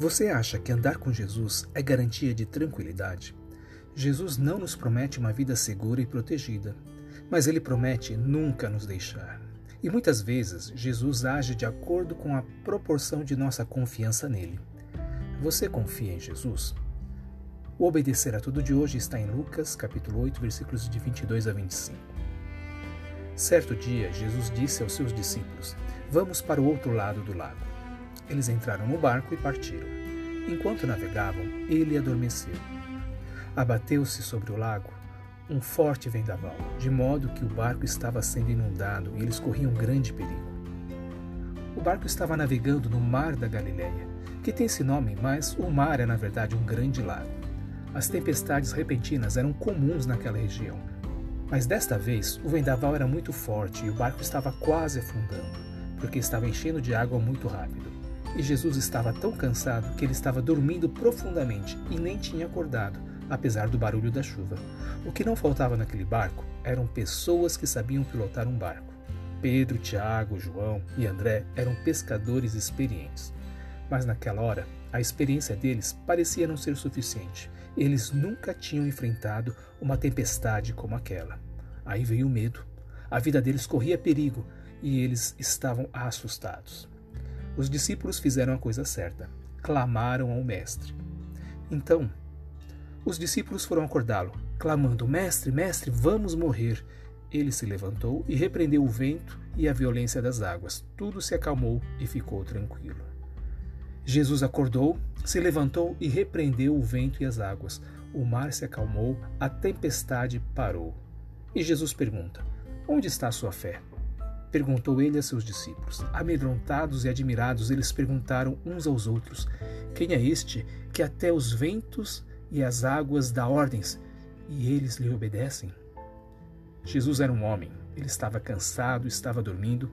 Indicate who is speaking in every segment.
Speaker 1: Você acha que andar com Jesus é garantia de tranquilidade? Jesus não nos promete uma vida segura e protegida, mas ele promete nunca nos deixar. E muitas vezes Jesus age de acordo com a proporção de nossa confiança nele. Você confia em Jesus? O obedecer a tudo de hoje está em Lucas, capítulo 8, versículos de 22 a 25. Certo dia, Jesus disse aos seus discípulos: Vamos para o outro lado do lago. Eles entraram no barco e partiram. Enquanto navegavam, ele adormeceu. Abateu-se sobre o lago um forte vendaval, de modo que o barco estava sendo inundado e eles corriam grande perigo. O barco estava navegando no Mar da Galileia, que tem esse nome, mas o mar é na verdade um grande lago. As tempestades repentinas eram comuns naquela região, mas desta vez o vendaval era muito forte e o barco estava quase afundando, porque estava enchendo de água muito rápido. E Jesus estava tão cansado que ele estava dormindo profundamente e nem tinha acordado apesar do barulho da chuva. O que não faltava naquele barco eram pessoas que sabiam pilotar um barco. Pedro, Tiago, João e André eram pescadores experientes. Mas naquela hora, a experiência deles parecia não ser suficiente. Eles nunca tinham enfrentado uma tempestade como aquela. Aí veio o medo. A vida deles corria perigo e eles estavam assustados. Os discípulos fizeram a coisa certa. Clamaram ao Mestre. Então, os discípulos foram acordá-lo, clamando: Mestre, mestre, vamos morrer. Ele se levantou e repreendeu o vento e a violência das águas. Tudo se acalmou e ficou tranquilo. Jesus acordou, se levantou e repreendeu o vento e as águas. O mar se acalmou, a tempestade parou. E Jesus pergunta: Onde está a sua fé? Perguntou ele a seus discípulos. Amedrontados e admirados, eles perguntaram uns aos outros: Quem é este que até os ventos e as águas dá ordens, e eles lhe obedecem. Jesus era um homem, ele estava cansado, estava dormindo,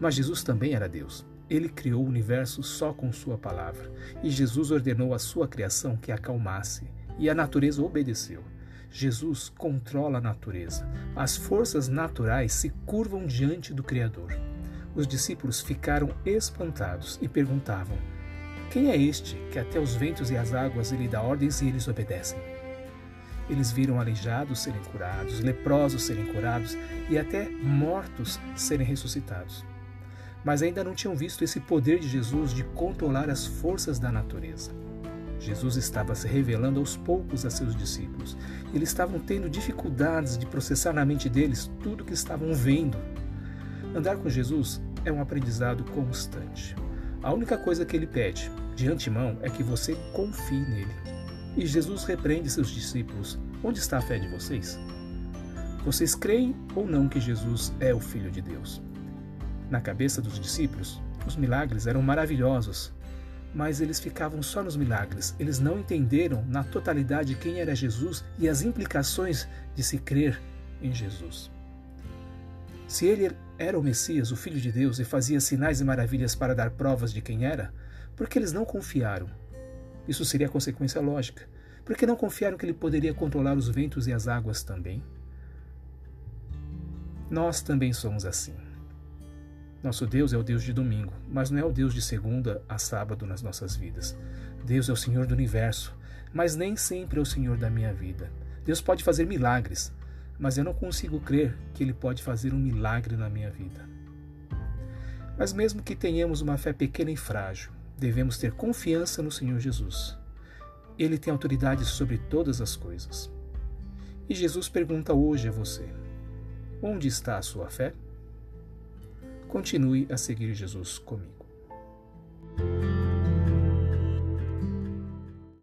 Speaker 1: mas Jesus também era Deus. Ele criou o universo só com Sua palavra, e Jesus ordenou a sua criação que acalmasse, e a natureza obedeceu. Jesus controla a natureza. As forças naturais se curvam diante do Criador. Os discípulos ficaram espantados e perguntavam: quem é este que até os ventos e as águas ele dá ordens e eles obedecem? Eles viram aleijados serem curados, leprosos serem curados e até mortos serem ressuscitados. Mas ainda não tinham visto esse poder de Jesus de controlar as forças da natureza. Jesus estava se revelando aos poucos a seus discípulos. Eles estavam tendo dificuldades de processar na mente deles tudo o que estavam vendo. Andar com Jesus é um aprendizado constante. A única coisa que ele pede de antemão é que você confie nele. E Jesus repreende seus discípulos: Onde está a fé de vocês? Vocês creem ou não que Jesus é o Filho de Deus? Na cabeça dos discípulos, os milagres eram maravilhosos, mas eles ficavam só nos milagres. Eles não entenderam na totalidade quem era Jesus e as implicações de se crer em Jesus. Se ele era o Messias, o Filho de Deus, e fazia sinais e maravilhas para dar provas de quem era, porque eles não confiaram. Isso seria a consequência lógica. Porque não confiaram que ele poderia controlar os ventos e as águas também? Nós também somos assim. Nosso Deus é o Deus de domingo, mas não é o Deus de segunda a sábado nas nossas vidas. Deus é o Senhor do universo, mas nem sempre é o Senhor da minha vida. Deus pode fazer milagres, mas eu não consigo crer que Ele pode fazer um milagre na minha vida. Mas mesmo que tenhamos uma fé pequena e frágil, devemos ter confiança no Senhor Jesus. Ele tem autoridade sobre todas as coisas. E Jesus pergunta hoje a você: onde está a sua fé? Continue a seguir Jesus comigo.